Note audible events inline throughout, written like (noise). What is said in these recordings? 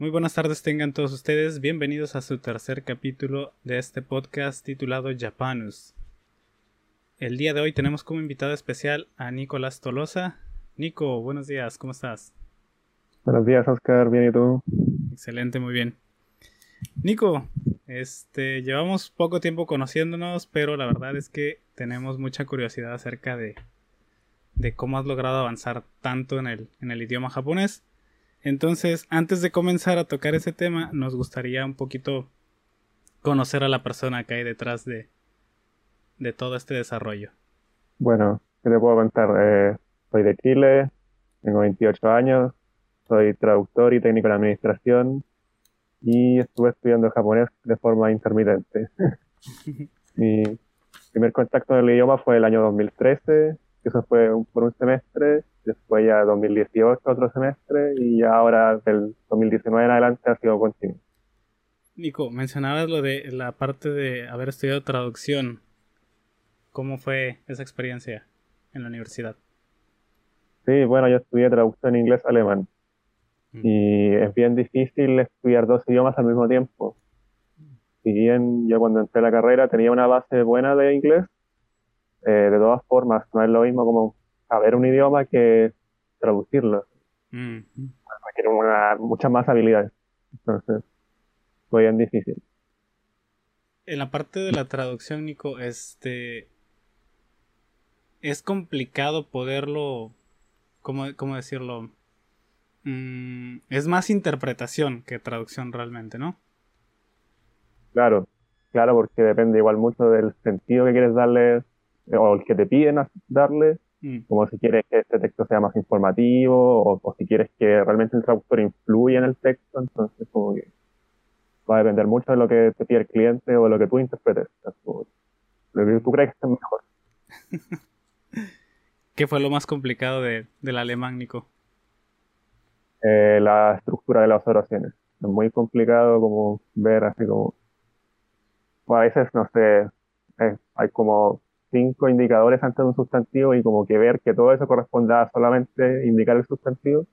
Muy buenas tardes tengan todos ustedes, bienvenidos a su tercer capítulo de este podcast titulado Japanus. El día de hoy tenemos como invitado especial a Nicolás Tolosa. Nico, buenos días, ¿cómo estás? Buenos días, Oscar, bien y tú. Excelente, muy bien. Nico, este, llevamos poco tiempo conociéndonos, pero la verdad es que tenemos mucha curiosidad acerca de, de cómo has logrado avanzar tanto en el, en el idioma japonés. Entonces, antes de comenzar a tocar ese tema, nos gustaría un poquito conocer a la persona que hay detrás de, de todo este desarrollo. Bueno, ¿qué te puedo contar? Eh, soy de Chile, tengo 28 años, soy traductor y técnico en administración y estuve estudiando japonés de forma intermitente. (laughs) Mi primer contacto con el idioma fue el año 2013, eso fue por un semestre, después ya 2018 otro semestre y ya ahora del 2019 en adelante ha sido continuo. Nico, mencionabas lo de la parte de haber estudiado traducción. ¿Cómo fue esa experiencia en la universidad? Sí, bueno, yo estudié traducción inglés-alemán. Mm. Y es bien difícil estudiar dos idiomas al mismo tiempo. Si bien yo cuando entré a la carrera tenía una base buena de inglés, eh, de todas formas no es lo mismo como saber un idioma que traducirlo. Mm. Requiere muchas más habilidades. Entonces, fue bien difícil. En la parte de la traducción, Nico, este. Es complicado poderlo. ¿Cómo, cómo decirlo? Mm, es más interpretación que traducción realmente, ¿no? Claro, claro, porque depende igual mucho del sentido que quieres darle o el que te piden darle Mm. como si quieres que este texto sea más informativo o, si quieres que realmente el traductor influya en el texto, entonces como que va a depender mucho de lo que te pide el cliente o de lo que tú interpretes. lo que tú crees que es mejor. (laughs) ¿Qué fue lo más complicado de, del alemán, Nico? Eh, la estructura de las oraciones. Es muy complicado como ver así como... a veces, no sé, eh, hay como cinco indicadores antes de un sustantivo y como que ver que todo eso corresponda a solamente indicar el sustantivo,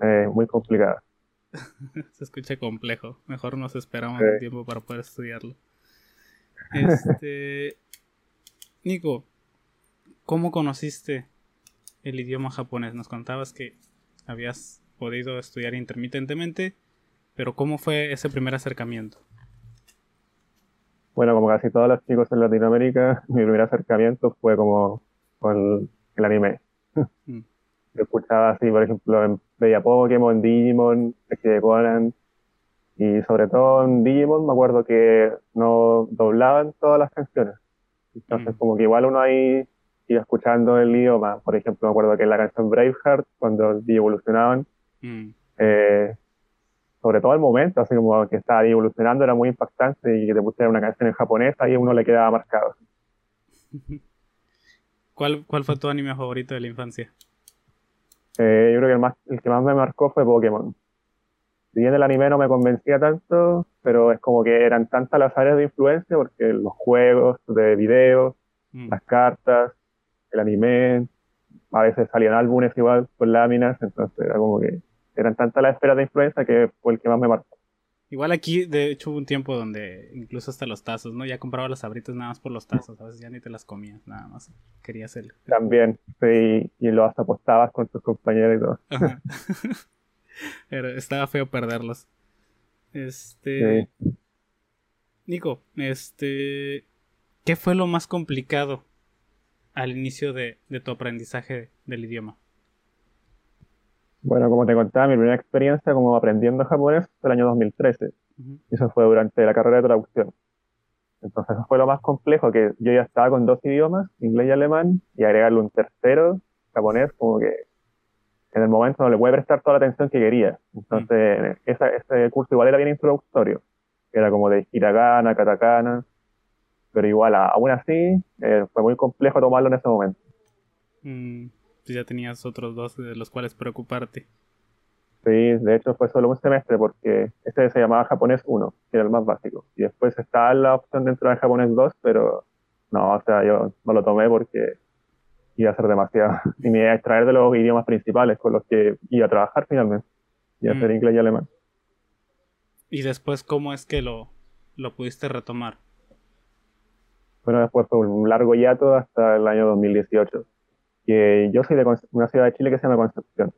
eh, muy complicado. (laughs) Se escucha complejo. Mejor nos esperamos un tiempo para poder estudiarlo. Este. (laughs) Nico, ¿cómo conociste el idioma japonés? Nos contabas que habías podido estudiar intermitentemente, pero ¿cómo fue ese primer acercamiento? Bueno, como casi todos los chicos en Latinoamérica, (laughs) mi primer acercamiento fue como con el anime. Mm. (laughs) Yo escuchaba así, por ejemplo, en veía Pokémon, Digimon, de Conan, y sobre todo en Digimon me acuerdo que no doblaban todas las canciones. Entonces, mm. como que igual uno ahí iba escuchando el idioma. Por ejemplo, me acuerdo que en la canción Braveheart, cuando evolucionaban, mm. eh, sobre todo el momento, así como que estaba evolucionando, era muy impactante y que te pusiera una canción en japonés, ahí uno le quedaba marcado. (laughs) ¿Cuál, ¿Cuál fue tu anime favorito de la infancia? Eh, yo creo que el, más, el que más me marcó fue Pokémon. Si bien el anime no me convencía tanto, pero es como que eran tantas las áreas de influencia, porque los juegos de videos, mm. las cartas, el anime, a veces salían álbumes igual con láminas, entonces era como que eran tantas las esperas de influencia que fue el que más me marcó. Igual aquí, de hecho, hubo un tiempo donde incluso hasta los tazos, ¿no? Ya compraba las abritas nada más por los tazos, a veces ya ni te las comías, nada más. Querías el... También, sí, y lo hasta apostabas con tus compañeros y todo. (laughs) (laughs) estaba feo perderlos. Este... Nico, este... ¿Qué fue lo más complicado al inicio de tu aprendizaje del idioma? Bueno, como te contaba, mi primera experiencia como aprendiendo japonés fue el año 2013. Eso fue durante la carrera de traducción. Entonces eso fue lo más complejo, que yo ya estaba con dos idiomas, inglés y alemán, y agregarle un tercero, japonés, como que en el momento no le pude prestar toda la atención que quería. Entonces, ese curso igual era bien introductorio. Era como de hiragana, katakana, pero igual, aún así, eh, fue muy complejo tomarlo en ese momento. Mm ya tenías otros dos de los cuales preocuparte. Sí, de hecho fue solo un semestre porque este se llamaba japonés 1, que era el más básico. Y después estaba la opción de entrar en japonés 2, pero no, o sea, yo no lo tomé porque iba a ser demasiado. (laughs) Y me iba a extraer de los idiomas principales con los que iba a trabajar finalmente. Iba a ser mm. inglés y alemán. ¿Y después cómo es que lo, lo pudiste retomar? Bueno, después fue un largo hiato hasta el año 2018. Que yo soy de una ciudad de Chile que se llama Concepción.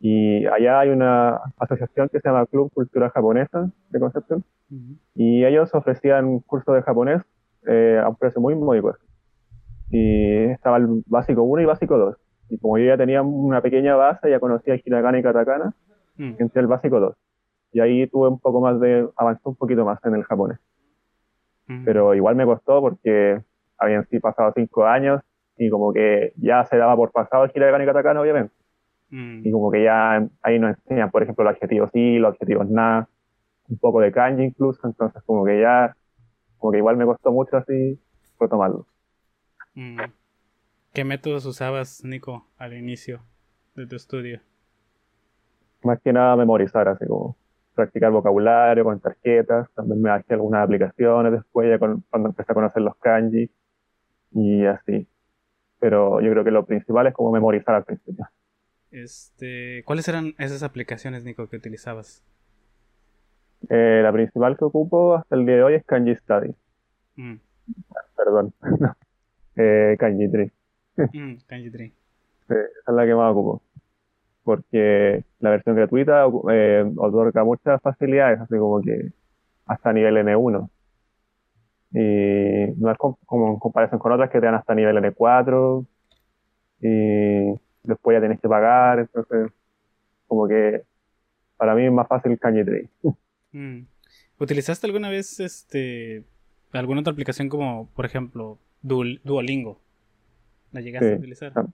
Y allá hay una asociación que se llama Club Cultura Japonesa de Concepción. Y ellos ofrecían un curso de japonés eh, a un precio muy módico. Y estaba el básico 1 y básico 2. Y como yo ya tenía una pequeña base, ya conocía hiragana y katakana, mm. entré el básico 2. Y ahí tuve un poco más de, avanzó un poquito más en el japonés. Mm. Pero igual me costó porque habían sí pasado 5 años y como que ya se daba por pasado el hiragana y katakana, obviamente. Mm. Y como que ya ahí nos enseñan, por ejemplo, los adjetivos sí, los adjetivos nada, un poco de kanji incluso, entonces como que ya, como que igual me costó mucho así retomarlo. Mm. ¿Qué métodos usabas, Nico, al inicio de tu estudio? Más que nada memorizar, así como practicar vocabulario con tarjetas, también me bajé algunas aplicaciones después, ya cuando empecé a conocer los kanji y así. Pero yo creo que lo principal es como memorizar al principio. Este, ¿Cuáles eran esas aplicaciones, Nico, que utilizabas? Eh, la principal que ocupo hasta el día de hoy es Kanji Study. Mm. Perdón. (laughs) eh, Kanji Tree. (laughs) mm, Kanji Tree. esa es la que más ocupo. Porque la versión gratuita eh, otorga muchas facilidades, así como que hasta nivel N1. Y no es como, en comparación con otras que te dan hasta nivel N4. Y después ya tienes que pagar, entonces como que para mí es más fácil Kanye Trade. Mm. ¿Utilizaste alguna vez este alguna otra aplicación como, por ejemplo, Duolingo? ¿La llegaste a utilizar? Ah.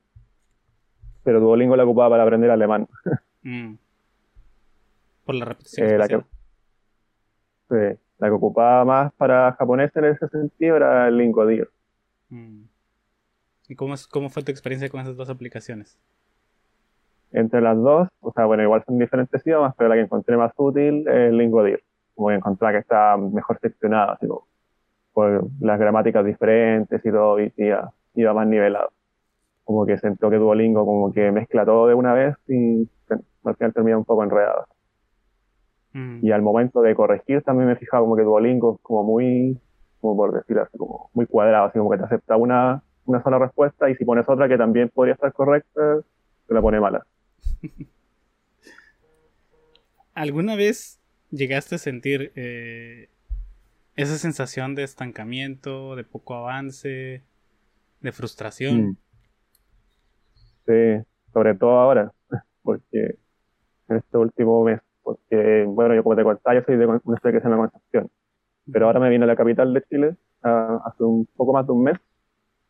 Pero Duolingo la ocupaba para aprender alemán. (laughs) Mm. Por la repetición. Eh, la, que, sí, la que ocupaba más para japonés en ese sentido era el Lingodir. Mm. ¿Y cómo, cómo fue tu experiencia con esas dos aplicaciones? Entre las dos, o sea, bueno, igual son diferentes idiomas, pero la que encontré más útil es Lingodir. Como que encontré que está mejor seccionada, así como, por las gramáticas diferentes y todo, y iba, más nivelado. Como que sentó que Duolingo como que mezcla todo de una vez y al final termina un poco enredado. Mm. Y al momento de corregir también me fijaba como que Duolingo es como muy, como por decirlo así, como muy cuadrado, así como que te acepta una, una sola respuesta y si pones otra que también podría estar correcta, te la pone mala. (laughs) ¿Alguna vez llegaste a sentir eh, esa sensación de estancamiento, de poco avance, de frustración? Mm. Sí, sobre todo ahora, (laughs) porque en este último mes, porque, bueno, yo como te contaba, yo soy de una ciudad que se llama Concepción, pero ahora me vine a la capital de Chile ah, hace un poco más de un mes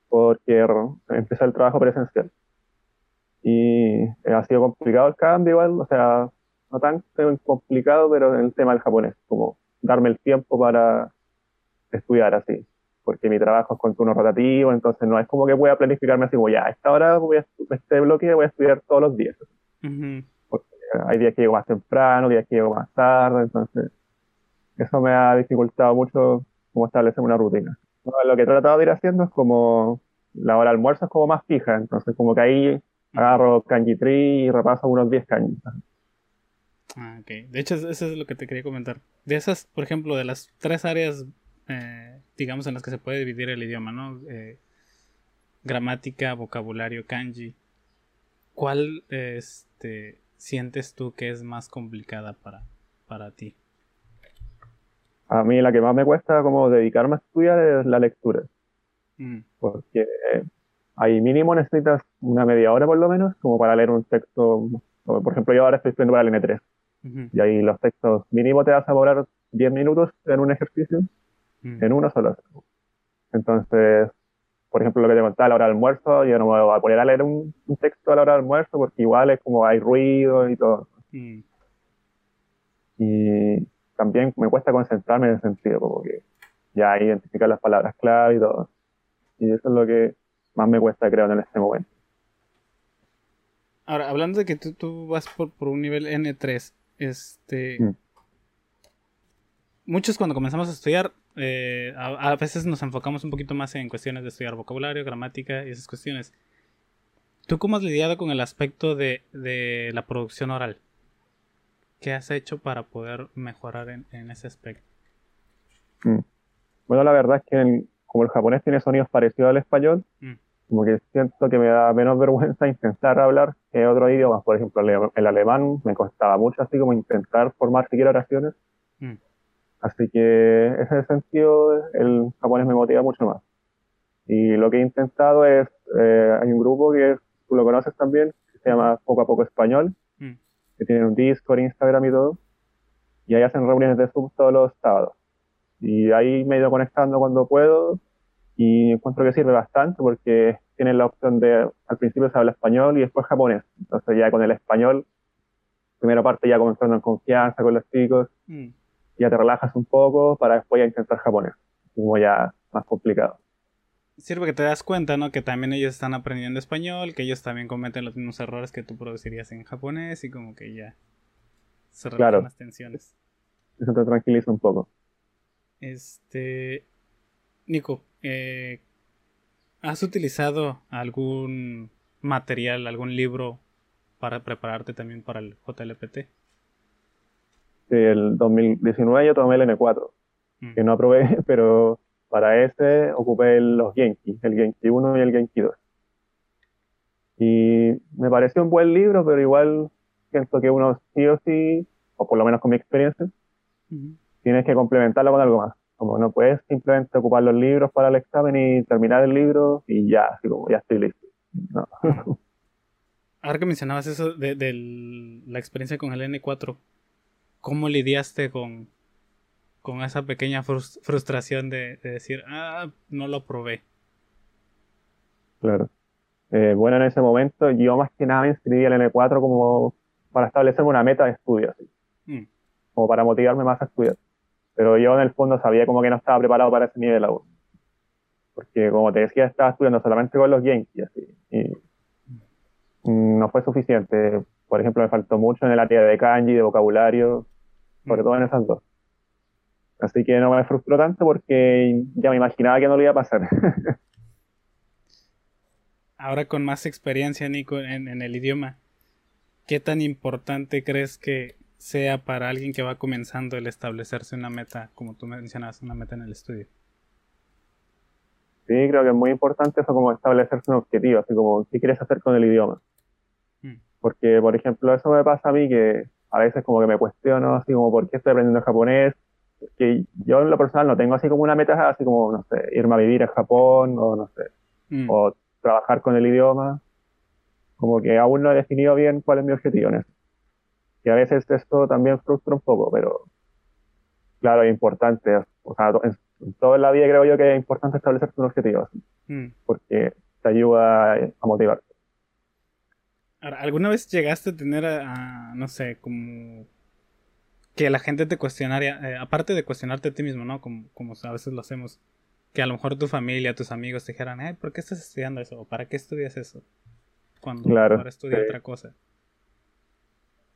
porque empecé el trabajo presencial. Y ha sido complicado el cambio igual, o sea, no tan complicado, pero en el tema del japonés, como darme el tiempo para estudiar así, porque mi trabajo es con turno rotativo, entonces no es como que voy a planificarme así como ya, a esta hora voy a, este bloque voy a estudiar todos los días. Porque hay días que llego más temprano, días que llego más tarde, entonces eso me ha dificultado mucho como establecer una rutina lo que he tratado de ir haciendo es como la hora de almuerzo es como más fija, entonces como que ahí agarro kanji tree y repaso unos 10 kanji. Ah, ok. De hecho, eso es lo que te quería comentar. De esas, por ejemplo, de las tres áreas, eh, digamos, en las que se puede dividir el idioma, ¿no? Eh, gramática, vocabulario, kanji. ¿Cuál este, sientes tú que es más complicada para, para ti? A mí la que más me cuesta como dedicarme a estudiar es la lectura. Mm. Porque ahí mínimo necesitas una media hora por lo menos como para leer un texto. Por ejemplo, yo ahora estoy estudiando para el N3. Y ahí los textos mínimo te vas a demorar 10 minutos en un ejercicio, mm. en uno solo. Entonces, por ejemplo, lo que te contaba a la hora del almuerzo, yo no me voy a poner a leer un, texto a la hora del almuerzo porque igual es como hay ruido y todo. Mm. Y también me cuesta concentrarme en ese sentido, como que ya identificar las palabras clave y todo. Y eso es lo que más me cuesta, creo, en este momento. Ahora, hablando de que tú, vas por, un nivel N3, este... Mm. Muchos cuando comenzamos a estudiar, eh, a, veces nos enfocamos un poquito más en cuestiones de estudiar vocabulario, gramática y esas cuestiones. ¿Tú cómo has lidiado con el aspecto de, de la producción oral? ¿qué has hecho para poder mejorar en, ese aspecto? Mm. Bueno, la verdad es que como el japonés tiene sonidos parecidos al español, mm. como que siento que me da menos (laughs) vergüenza intentar hablar que otros idiomas. Por ejemplo, el alemán me costaba mucho así como intentar formar siquiera oraciones. Mm. Así que en ese sentido el japonés me motiva mucho más. Y lo que he intentado es, eh, hay un grupo que tú lo conoces también, que se llama Poco a Poco Español, mm. que tienen un Discord, Instagram y todo. Y ahí hacen reuniones de Zoom todos los sábados. Y ahí me he ido conectando cuando puedo y encuentro que sirve bastante porque tienen la opción de, al principio se habla español y después japonés. Entonces ya con el español, primera parte ya comenzando en confianza con los chicos, mm. Ya te relajas un poco para después ya intentar japonés, como ya más complicado sirve que te das cuenta, ¿no? Que también ellos están aprendiendo español, que ellos también cometen los mismos errores que tú producirías en japonés y como que ya se relajan las tensiones. Eso te tranquiliza un poco. Este. Nico, eh, ¿has utilizado algún material, algún libro para prepararte también para el JLPT? El 2019 yo tomé el N4, mm. que no aprobé, (laughs) pero para ese ocupé los Genki, el Genki 1 y el Genki 2. Y me pareció un buen libro, pero igual siento que uno sí o sí, o por lo menos con mi experiencia, tienes que complementarlo con algo más. Como no puedes simplemente ocupar los libros para el examen y terminar el libro y ya, así como ya estoy listo. Ahora que mencionabas eso de, de, la experiencia con el N4, ¿cómo lidiaste con, con esa pequeña frustración de, decir, ah, no lo probé. Claro. Eh, bueno, en ese momento yo más que nada me inscribí al N4 como para establecerme una meta de estudio, así. Mm. como para motivarme más a estudiar. Pero yo en el fondo sabía como que no estaba preparado para ese nivel aún. Porque como te decía, estaba estudiando solamente con los Yankees, así, y no fue suficiente. Por ejemplo, me faltó mucho en el área de kanji, de vocabulario, sobre mm. todo en esas dos. Así que no me frustró tanto porque ya me imaginaba que no lo iba a pasar. (laughs) Ahora con más experiencia, Nico, en, el idioma, ¿qué tan importante crees que sea para alguien que va comenzando el establecerse una meta, como tú mencionabas, una meta en el estudio? Sí, creo que es muy importante eso como establecerse un objetivo, así como qué quieres hacer con el idioma. Porque, por ejemplo, eso me pasa a mí que a veces como que me cuestiono, así como por qué estoy aprendiendo japonés, que yo en lo personal no tengo así como una meta, así como, no sé, irme a vivir a Japón o no sé, mm. o trabajar con el idioma. Como que aún no he definido bien cuál es mi objetivo en eso. Y a veces esto también frustra un poco, pero claro, es importante. O sea, en, toda la vida creo yo que es importante establecer un objetivo, mm. porque te ayuda a motivarte. ¿Alguna vez llegaste a tener, no sé, como que la gente te cuestionaría, eh, aparte de cuestionarte a ti mismo, ¿no? Como, como a veces lo hacemos, que a lo mejor tu familia, tus amigos te dijeran, ¿por qué estás estudiando eso? ¿O para qué estudias eso? Cuando claro, ahora estudias otra cosa.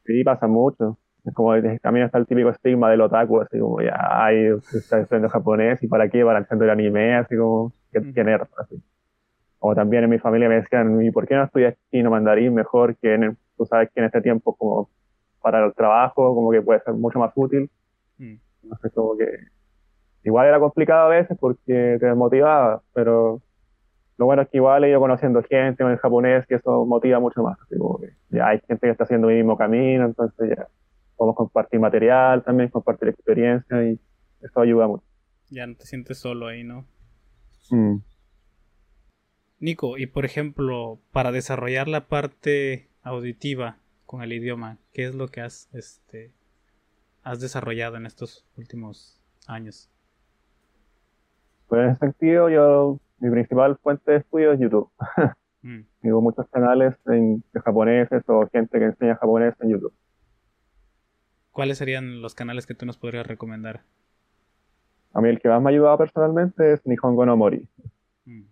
Sí, pasa mucho. Es como también está el típico estigma del otaku, así como ya, ay, está estudiando japonés y para qué, para el centro del anime, así como, que así. O también en mi familia me decían, ¿y por qué no estudias chino mandarín mejor que en, tú sabes que en este tiempo como para el trabajo, como que puede ser mucho más útil. Mm. No sé, como que igual era complicado a veces porque te desmotivaba, pero lo bueno es que igual he ido conociendo gente en japonés que eso motiva mucho más. Así como que ya hay gente que está haciendo el mismo camino, entonces ya podemos compartir material también, compartir experiencia y eso ayuda mucho. Ya no te sientes solo ahí, ¿no? Mm. Nico, y por ejemplo, para desarrollar la parte auditiva, con el idioma? ¿Qué es lo que has, este, has desarrollado en estos últimos años? Pues en ese sentido, yo, mi principal fuente de estudio es YouTube. (laughs) Mm. Tengo muchos canales de japoneses o gente que enseña japonés en YouTube. ¿Cuáles serían los canales que tú nos podrías recomendar? A mí el que más me ha ayudado personalmente es Nihongo no Mori. Mm.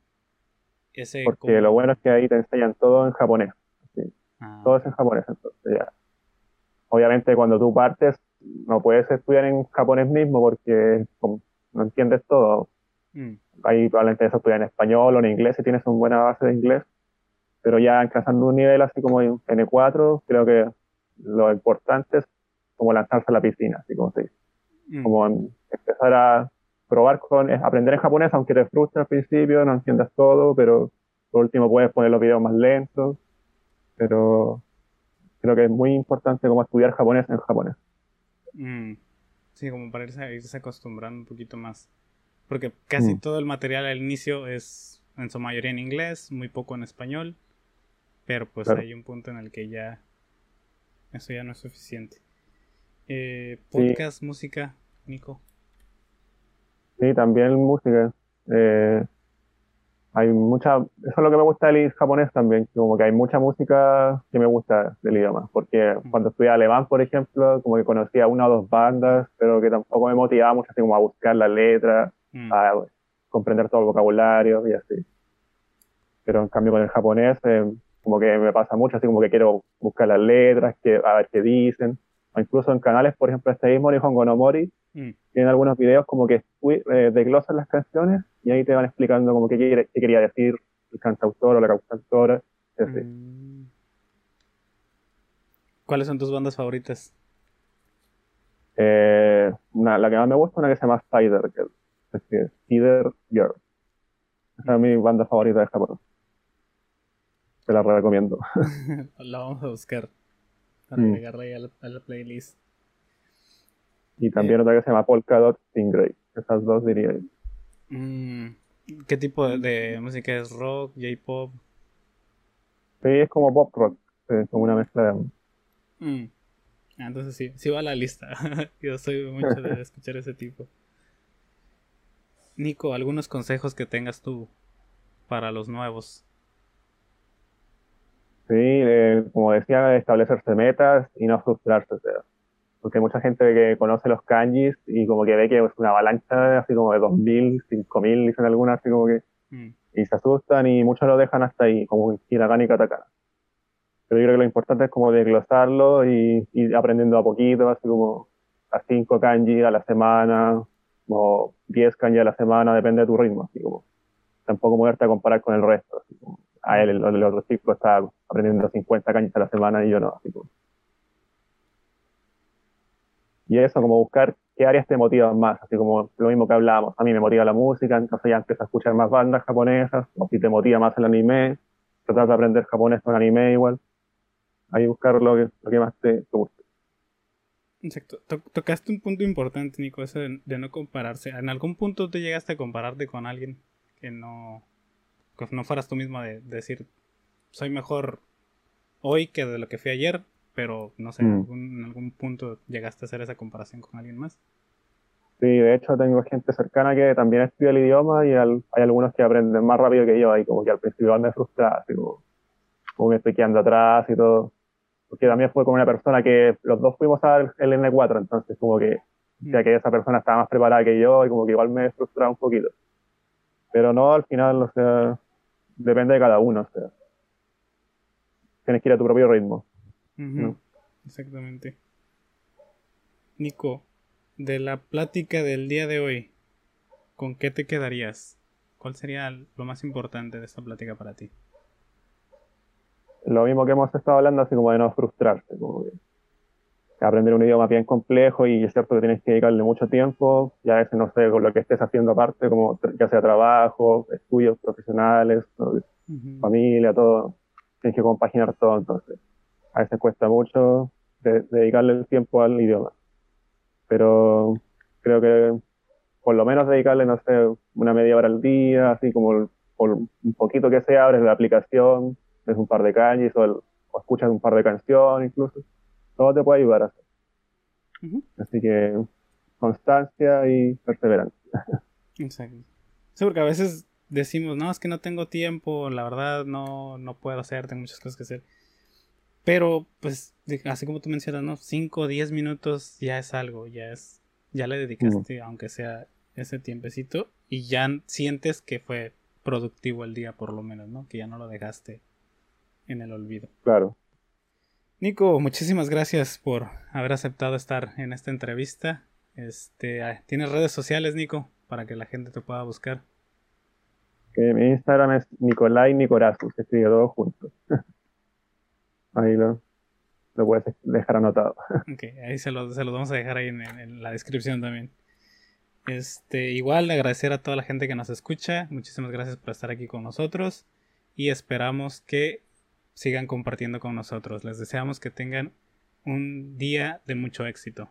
Porque lo bueno es que ahí te enseñan todo en japonés. Ah. Todo es en japonés, entonces ya. Obviamente cuando tú partes no puedes estudiar en japonés mismo porque no entiendes todo. Mm. Ahí probablemente eso estudiar en español o en inglés si tienes una buena base de inglés. Pero ya alcanzando un nivel así como en N4, creo que lo importante es como lanzarse a la piscina, así como se dice. Mm. Como empezar a probar con, aprender en japonés, aunque te frustre al principio, no entiendas todo, pero por último puedes poner los videos más lentos, pero creo que es muy importante como estudiar japonés en japonés. Mm. Sí, como para irse, acostumbrando un poquito más. Porque casi mm. todo el material al inicio es en su mayoría en inglés, muy poco en español, pero pues hay un punto en el que ya eso ya no es suficiente. Eh, podcast, música, Nico. Sí, también música. Eh, hay mucha, eso es lo que me gusta del japonés también, como que hay mucha música que me gusta del idioma, porque mm. cuando estudié alemán, por ejemplo, como que conocía una o dos bandas, pero que tampoco me motivaba mucho así como a buscar la letra, mm. a comprender todo el vocabulario y así. Pero en cambio con el japonés, eh, como que me pasa mucho, así como que quiero buscar las letras, que, a ver qué dicen, o incluso en canales, por ejemplo, este mismo Nihongo no Mori, mm. tienen algunos videos como que eh, desglosan las canciones y ahí te van explicando como qué, quiere, qué quería decir el cantautor o la cantautora. Mm. ¿Cuáles son tus bandas favoritas? Eh, la que más me gusta es una que se llama Spider Girl. Es decir, Spider Girl. Esa es mi banda favorita de Japón. Te la recomiendo. (laughs) la vamos a buscar para mm. agregarla ahí a la, playlist. Y también eh. otra que se llama Polkadot Stingray. Esas dos diría. Mm, ¿Qué tipo de, música es? ¿Rock? ¿J-pop? Sí, es como pop rock. Es como una mezcla de. Mm. Ah, entonces sí, sí va a la lista. (laughs) Yo soy mucho de (laughs) escuchar ese tipo. Nico, algunos consejos que tengas tú para los nuevos. Sí, eh, como decía, establecerse metas y no frustrarse. O sea, porque mucha gente que conoce los kanjis y como que ve que es una avalancha así como de 2.000, 5.000, dicen algunas, así como que... Mm. Y se asustan y muchos lo dejan hasta ahí, como hiragana y katakana. Pero yo creo que lo importante es como desglosarlo y ir aprendiendo a poquito, así como a 5 kanji a la semana, o 10 kanji a la semana, depende de tu ritmo, así como tampoco moverte a comparar con el resto. Así como, a él, el, el otro chico está aprendiendo 50 kanji a la semana y yo no, así como y eso, como buscar qué áreas te motivan más, así como lo mismo que hablábamos. A mí me motiva la música, entonces ya empiezas a escuchar más bandas japonesas, o si te motiva más el anime, tratar de aprender japonés con anime igual. Ahí buscar lo que, lo que más te, guste. Exacto. tocaste un punto importante, Nico, eso de, no compararse. ¿En algún punto te llegaste a compararte con alguien que no, que no fueras tú mismo de decir, soy mejor hoy que de lo que fui ayer? Pero no sé, mm. en algún punto llegaste a hacer esa comparación con alguien más. Sí, de hecho tengo gente cercana que también estudia el idioma y hay algunos que aprenden más rápido que yo y como que al principio me frustra, así como, me estoy quedando atrás y todo. Porque también fue como una persona que los dos fuimos al N4, entonces como que ya mm. que esa persona estaba más preparada que yo y como que igual me frustraba un poquito. Pero no, al final, o sea, depende de cada uno, o sea. Tienes que ir a tu propio ritmo. Exactamente. Nico, de la plática del día de hoy, ¿con qué te quedarías? ¿Cuál sería lo más importante de esta plática para ti? Lo mismo que hemos estado hablando, así como de no frustrarse, como que aprender un idioma bien complejo y es cierto que tienes que dedicarle mucho tiempo, ya a veces no sé, con lo que estés haciendo aparte, como ya sea trabajo, estudios profesionales, familia, todo, tienes que compaginar todo entonces a veces cuesta mucho dedicarle el tiempo al idioma. Pero creo que por lo menos dedicarle, no sé, una media hora al día, así como por un poquito que sea, abres la aplicación, ves un par de calles o, escuchas un par de canciones incluso. Todo te puede ayudar a hacer. Así que constancia y perseverancia. Exacto. Sí, porque a veces decimos, no, es que no tengo tiempo, la verdad no, no puedo hacer, tengo muchas cosas que hacer. Pero, pues, así como tú mencionas, ¿no? 5 o 10 minutos ya es algo, ya es, ya le dedicaste, aunque sea ese tiempecito, y ya sientes que fue productivo el día, por lo menos, ¿no? Que ya no lo dejaste en el olvido. Claro. Nico, muchísimas gracias por haber aceptado estar en esta entrevista. Este, ah, ¿tienes redes sociales, Nico, para que la gente te pueda buscar? mi Instagram es Nicolai Nicorazu, se escribe todo junto. (laughs) Ahí lo. lo puedes dejar anotado. (laughs) Ok, ahí se los, se vamos a dejar ahí en, la descripción también. Este, igual agradecer a toda la gente que nos escucha. Muchísimas gracias por estar aquí con nosotros. Y esperamos que sigan compartiendo con nosotros. Les deseamos que tengan un día de mucho éxito.